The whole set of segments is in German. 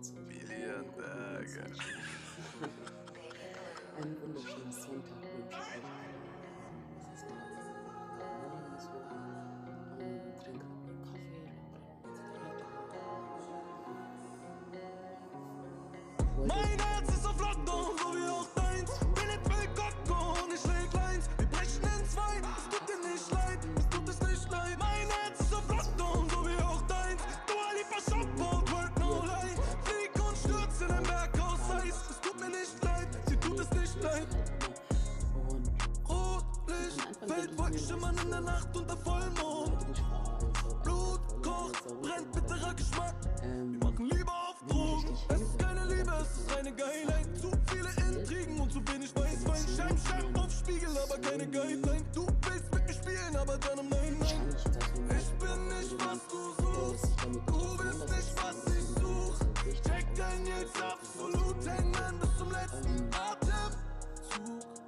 geht so. Millienberger. Einen wunderschönen Sonntag wünsche ich euch allen. Es ist mal morgen so. Ähm, trinke einen Kaffee, dann schimmern in der Nacht unter Vollmond. Blut kocht, brennt bitterer Geschmack. ähm, Wir machen Liebe auf Drogen. Es ist keine Liebe, es ist eine Geilheit. Zu viele Intrigen und zu wenig Weißwein. Schein, Schein auf Spiegel, aber keine Guideline. Du willst mit mir spielen, aber dann um Nein, nein. Ich bin nicht, was du suchst. Du bist nicht, was ich such. Check dein jetzt absolut, häng an bis zum letzten Atemzug.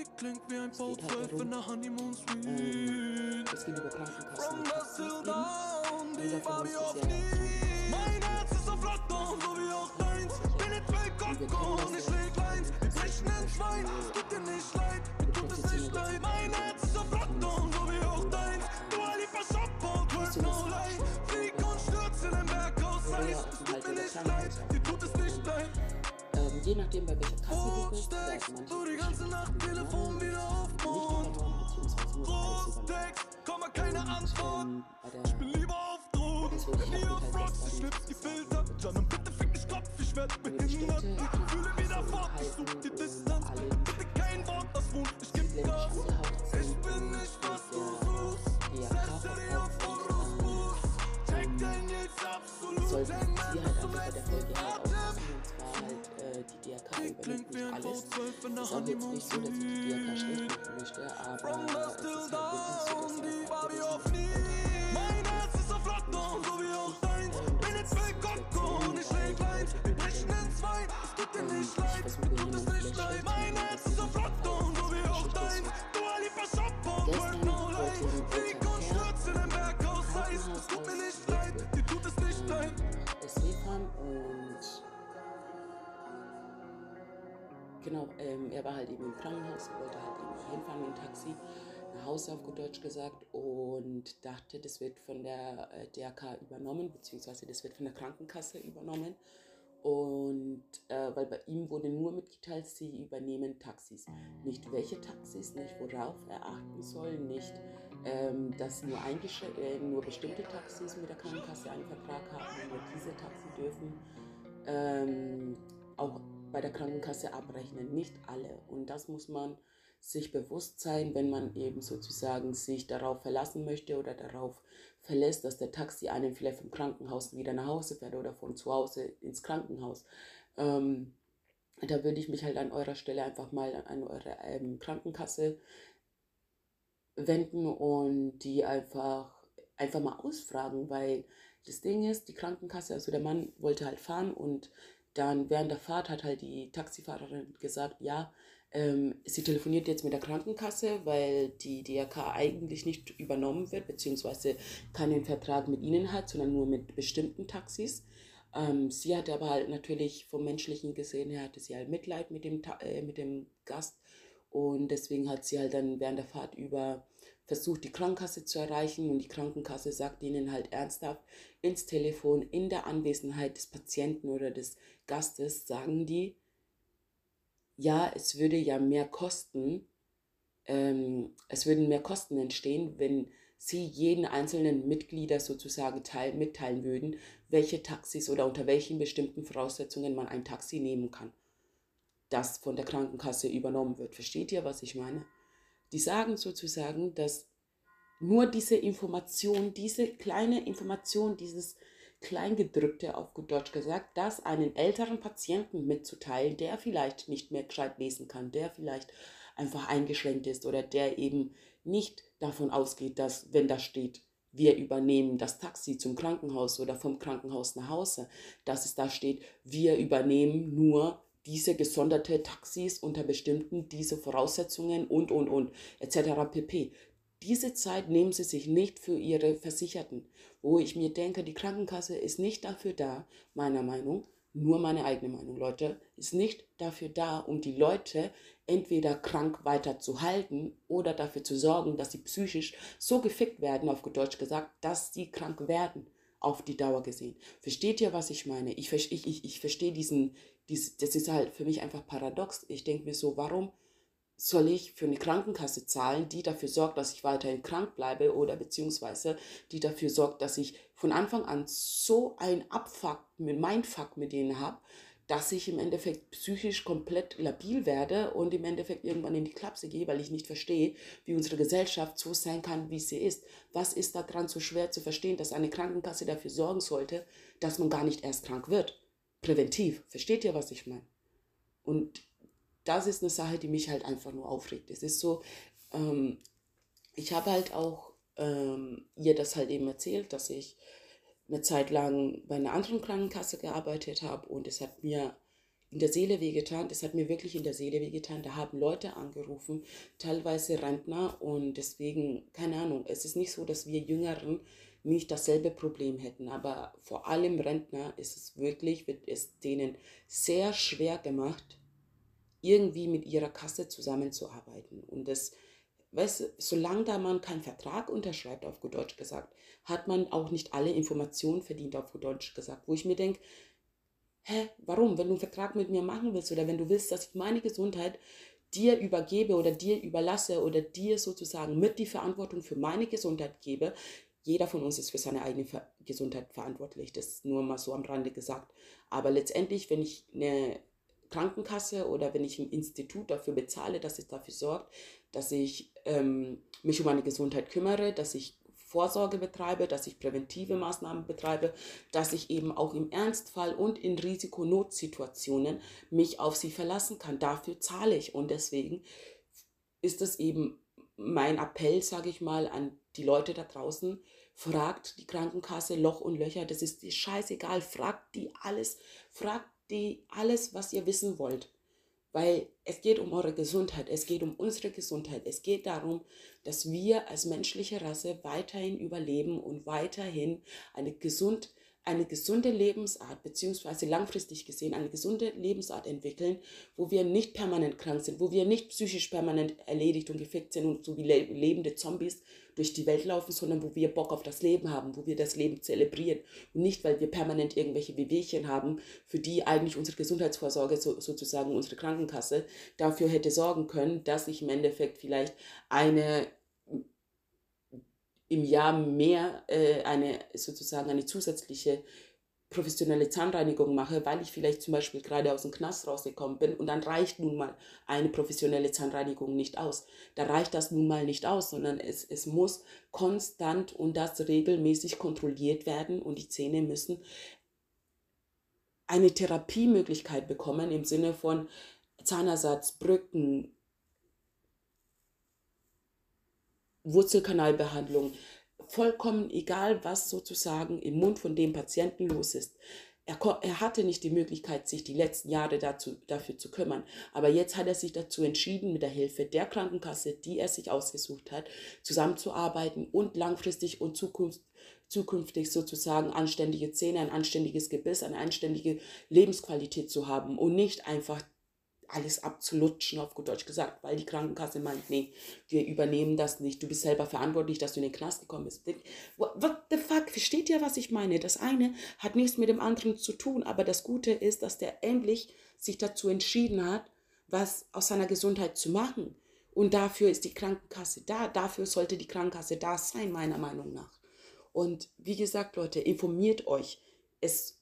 Die klingt wie ein V12 in der Honeymoon Suite. Es geht über Krankenkassen From und dusk till Taxis eben. dawn, die Barbie uns auf nie. Mein Herz ist auf Lockdown, so wie auch deins. Bin nicht will Kokko und ich leg Lines. Wir brechen in zwei, es tut dir nicht leid, mir tut es nicht leid. Mein Herz ist auf Lockdown, so wie auch deins. Du Alipa Shop work no lie. Flieg und stürz in den Berg aus Eis. Es tut mir nicht leid, Ähm, je nachdem, bei welcher Kasse du bist, da ist manche du die ganze Nacht Telefon wieder auf Mond. Großtext, komme keine Antwort. Ähm, der Ich bin lieber auf Drogen, ich nie hab auf halt Rocks, ich schnips die Filter. John, bitte fick mich Kopf, ich werd behindert. Die Gefühle wieder fort, ich halten such die und Distanz. Bitte kein Wort, das wohnt, ich geb Gas. Ich bin und nicht, was du suchst. DRK Setze dich auf Horus Check ähm, dein jetzt absolut, sollten häng Sie an halt bis die DRK übernimmt nicht alles. V12 in der Ist auch jetzt nicht so, dass ich die DRK schlecht machen möchte, aber es ist halt wirklich so, dass auf nie. Mein Herz ist auf Lockdown, so wie auch deins. Bin jetzt will Kokko und ich Lines. Wir brechen in zwei, es tut dir nicht leid, mir tut es nicht leid. Mein Herz ist auf Lockdown, genau, ähm, er war halt eben im Krankenhaus, wollte halt eben hinfahren mit dem Taxi nach Hause auf gut Deutsch gesagt und dachte, das wird von der äh, DRK übernommen, beziehungsweise das wird von der Krankenkasse übernommen. Und äh, weil bei ihm wurde nur mitgeteilt, sie übernehmen Taxis. Nicht welche Taxis, nicht worauf er achten soll, nicht, ähm, dass nur, äh, nur bestimmte Taxis mit der Krankenkasse einen Vertrag haben, nur diese Taxi dürfen ähm, bei der Krankenkasse abrechnen. Nicht alle. Und das muss man sich bewusst sein, wenn man eben sozusagen sich darauf verlassen möchte oder darauf verlässt, dass der Taxi einen vielleicht vom Krankenhaus wieder nach Hause fährt oder von zu Hause ins Krankenhaus. Ähm, da würde ich mich halt an eurer Stelle einfach mal an eure ähm, Krankenkasse wenden und die einfach, einfach mal ausfragen, weil das Ding ist, die Krankenkasse, also der Mann wollte halt fahren und dann während der Fahrt hat halt die Taxifahrerin gesagt, ja, ähm, sie telefoniert jetzt mit der Krankenkasse, weil die DRK eigentlich nicht übernommen wird, beziehungsweise keinen Vertrag mit ihnen hat, sondern nur mit bestimmten Taxis. Ähm, sie hatte aber halt natürlich vom Menschlichen gesehen her, hatte sie halt Mitleid mit dem, äh, mit dem Gast und deswegen hat sie halt dann während der Fahrt über versucht, die Krankenkasse zu erreichen und die Krankenkasse sagt ihnen halt ernsthaft ins Telefon, in der Anwesenheit des Patienten oder des Gastes, sagen die, ja, es würde ja mehr kosten, ähm, es würden mehr Kosten entstehen, wenn sie jeden einzelnen Mitglieder sozusagen teil, mitteilen würden, welche Taxis oder unter welchen bestimmten Voraussetzungen man ein Taxi nehmen kann, das von der Krankenkasse übernommen wird. Versteht ihr, was ich meine? Die sagen sozusagen, dass nur diese Information, diese kleine Information, dieses Kleingedrückte auf gut Deutsch gesagt, das einen älteren Patienten mitzuteilen, der vielleicht nicht mehr gescheit lesen kann, der vielleicht einfach eingeschränkt ist oder der eben nicht davon ausgeht, dass, wenn da steht, wir übernehmen das Taxi zum Krankenhaus oder vom Krankenhaus nach Hause, dass es da steht, wir übernehmen nur diese gesonderte Taxis unter bestimmten, diese Voraussetzungen und, und, und, etc. pp. Diese Zeit nehmen sie sich nicht für ihre Versicherten, wo ich mir denke, die Krankenkasse ist nicht dafür da, meiner Meinung, nur meine eigene Meinung, Leute, ist nicht dafür da, um die Leute entweder krank weiter zu halten oder dafür zu sorgen, dass sie psychisch so gefickt werden, auf Deutsch gesagt, dass sie krank werden, auf die Dauer gesehen. Versteht ihr, was ich meine? Ich, ich, ich, ich verstehe diesen, dies, das ist halt für mich einfach paradox. Ich denke mir so, warum soll ich für eine Krankenkasse zahlen, die dafür sorgt, dass ich weiterhin krank bleibe oder beziehungsweise die dafür sorgt, dass ich von Anfang an so ein Abfuck, Mindfuck mit denen habe, dass ich im Endeffekt psychisch komplett labil werde und im Endeffekt irgendwann in die Klapse gehe, weil ich nicht verstehe, wie unsere Gesellschaft so sein kann, wie sie ist. Was ist daran so schwer zu verstehen, dass eine Krankenkasse dafür sorgen sollte, dass man gar nicht erst krank wird? Präventiv. Versteht ihr, was ich meine? Und das ist eine Sache, die mich halt einfach nur aufregt. Es ist so, ähm, ich habe halt auch ähm, ihr das halt eben erzählt, dass ich eine Zeit lang bei einer anderen Krankenkasse gearbeitet habe und es hat mir in der Seele wehgetan, das hat mir wirklich in der Seele wehgetan. Da haben Leute angerufen, teilweise Rentner und deswegen, keine Ahnung, es ist nicht so, dass wir Jüngeren nicht dasselbe Problem hätten, aber vor allem Rentner ist es wirklich, wird es denen sehr schwer gemacht, irgendwie mit ihrer Kasse zusammenzuarbeiten. Und das, weißt, solange da man keinen Vertrag unterschreibt, auf gut Deutsch gesagt, hat man auch nicht alle Informationen verdient, auf gut Deutsch gesagt. Wo ich mir denke, hä, warum? Wenn du einen Vertrag mit mir machen willst oder wenn du willst, dass ich meine Gesundheit dir übergebe oder dir überlasse oder dir sozusagen mit die Verantwortung für meine Gesundheit gebe, jeder von uns ist für seine eigene Gesundheit verantwortlich. Das ist nur mal so am Rande gesagt. Aber letztendlich, wenn ich eine Krankenkasse oder wenn ich ein Institut dafür bezahle, dass es dafür sorgt, dass ich ähm, mich um meine Gesundheit kümmere, dass ich Vorsorge betreibe, dass ich präventive Maßnahmen betreibe, dass ich eben auch im Ernstfall und in Risikonotsituationen mich auf sie verlassen kann. Dafür zahle ich und deswegen ist es eben mein Appell, sage ich mal, an die Leute da draußen, fragt die Krankenkasse Loch und Löcher, das ist scheißegal, fragt die alles, fragt die alles, was ihr wissen wollt. Weil es geht um eure Gesundheit, es geht um unsere Gesundheit, es geht darum, dass wir als menschliche Rasse weiterhin überleben und weiterhin eine gesund eine gesunde Lebensart, beziehungsweise langfristig gesehen eine gesunde Lebensart entwickeln, wo wir nicht permanent krank sind, wo wir nicht psychisch permanent erledigt und gefickt sind und so wie lebende Zombies durch die Welt laufen, sondern wo wir Bock auf das Leben haben, wo wir das Leben zelebrieren. Und nicht, weil wir permanent irgendwelche Wehwehchen haben, für die eigentlich unsere Gesundheitsvorsorge, so, sozusagen unsere Krankenkasse, dafür hätte sorgen können, dass ich im Endeffekt vielleicht eine im Jahr mehr äh, eine sozusagen eine zusätzliche professionelle Zahnreinigung mache, weil ich vielleicht zum Beispiel gerade aus dem Knast rausgekommen bin und dann reicht nun mal eine professionelle Zahnreinigung nicht aus. Da reicht das nun mal nicht aus, sondern es, es muss konstant und das regelmäßig kontrolliert werden und die Zähne müssen eine Therapiemöglichkeit bekommen im Sinne von Zahnersatz, Brücken, Wurzelkanalbehandlung, vollkommen egal, was sozusagen im Mund von dem Patienten los ist. Er, er, hatte nicht die Möglichkeit, sich die letzten Jahre dazu, dafür zu kümmern. Aber jetzt hat er sich dazu entschieden, mit der Hilfe der Krankenkasse, die er sich ausgesucht hat, zusammenzuarbeiten und langfristig und zukunft, zukünftig sozusagen anständige Zähne, ein anständiges Gebiss, eine anständige Lebensqualität zu haben und nicht einfach alles abzulutschen, auf gut Deutsch gesagt, weil die Krankenkasse meint, nee, wir übernehmen das nicht. Du bist selber verantwortlich, dass du in den Knast gekommen bist. What, the fuck? Versteht ihr, was ich meine? Das eine hat nichts mit dem anderen zu tun, aber das Gute ist, dass der endlich sich dazu entschieden hat, was aus seiner Gesundheit zu machen. Und dafür ist die Krankenkasse da. Dafür sollte die Krankenkasse da sein, meiner Meinung nach. Und wie gesagt, Leute, informiert euch. Es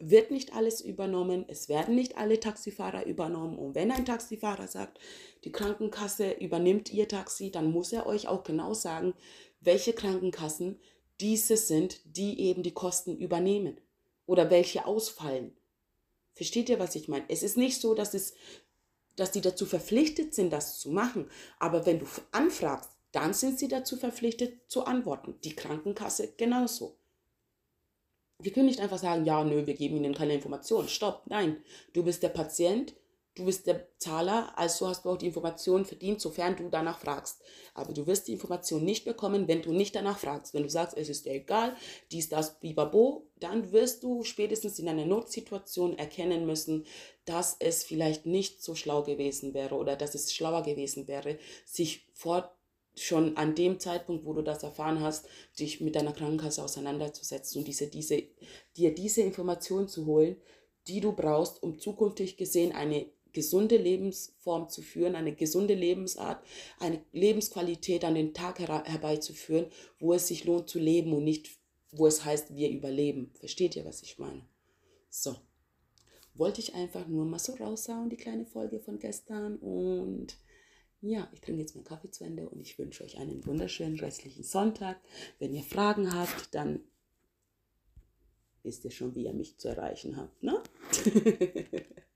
wird nicht alles übernommen, es werden nicht alle Taxifahrer übernommen. Und wenn ein Taxifahrer sagt, die Krankenkasse übernimmt ihr Taxi, dann muss er euch auch genau sagen, welche Krankenkassen diese sind, die eben die Kosten übernehmen oder welche ausfallen. Versteht ihr, was ich meine? Es ist nicht so, dass, es, dass die dazu verpflichtet sind, das zu machen. Aber wenn du anfragst, dann sind sie dazu verpflichtet zu antworten. Die Krankenkasse genauso. Wir können nicht einfach sagen, ja, nö, wir geben ihnen keine Informationen. Stopp, nein. Du bist der Patient du bist der Zahler, also hast du auch die Information verdient, sofern du danach fragst. Aber du wirst die Information nicht bekommen, wenn du nicht danach fragst. Wenn du sagst, es ist dir egal, dies, das, bibabo, dann wirst du spätestens in einer Notsituation erkennen müssen, dass es vielleicht nicht so schlau gewesen wäre oder dass es schlauer gewesen wäre, sich vor schon an dem Zeitpunkt, wo du das erfahren hast, dich mit deiner Krankenkasse auseinanderzusetzen und diese, diese, dir diese Information zu holen, die du brauchst, um zukünftig gesehen eine gesunde Lebensform zu führen, eine gesunde Lebensart, eine Lebensqualität an den Tag her herbeizuführen, wo es sich lohnt zu leben und nicht, wo es heißt, wir überleben. Versteht ihr, was ich meine? So. Wollte ich einfach nur mal so raushauen, die kleine Folge von gestern. Und ja, ich trinke jetzt meinen Kaffee zu Ende und ich wünsche euch einen wunderschönen restlichen Sonntag. Wenn ihr Fragen habt, dann wisst ihr schon, wie ihr mich zu erreichen habt. Ne?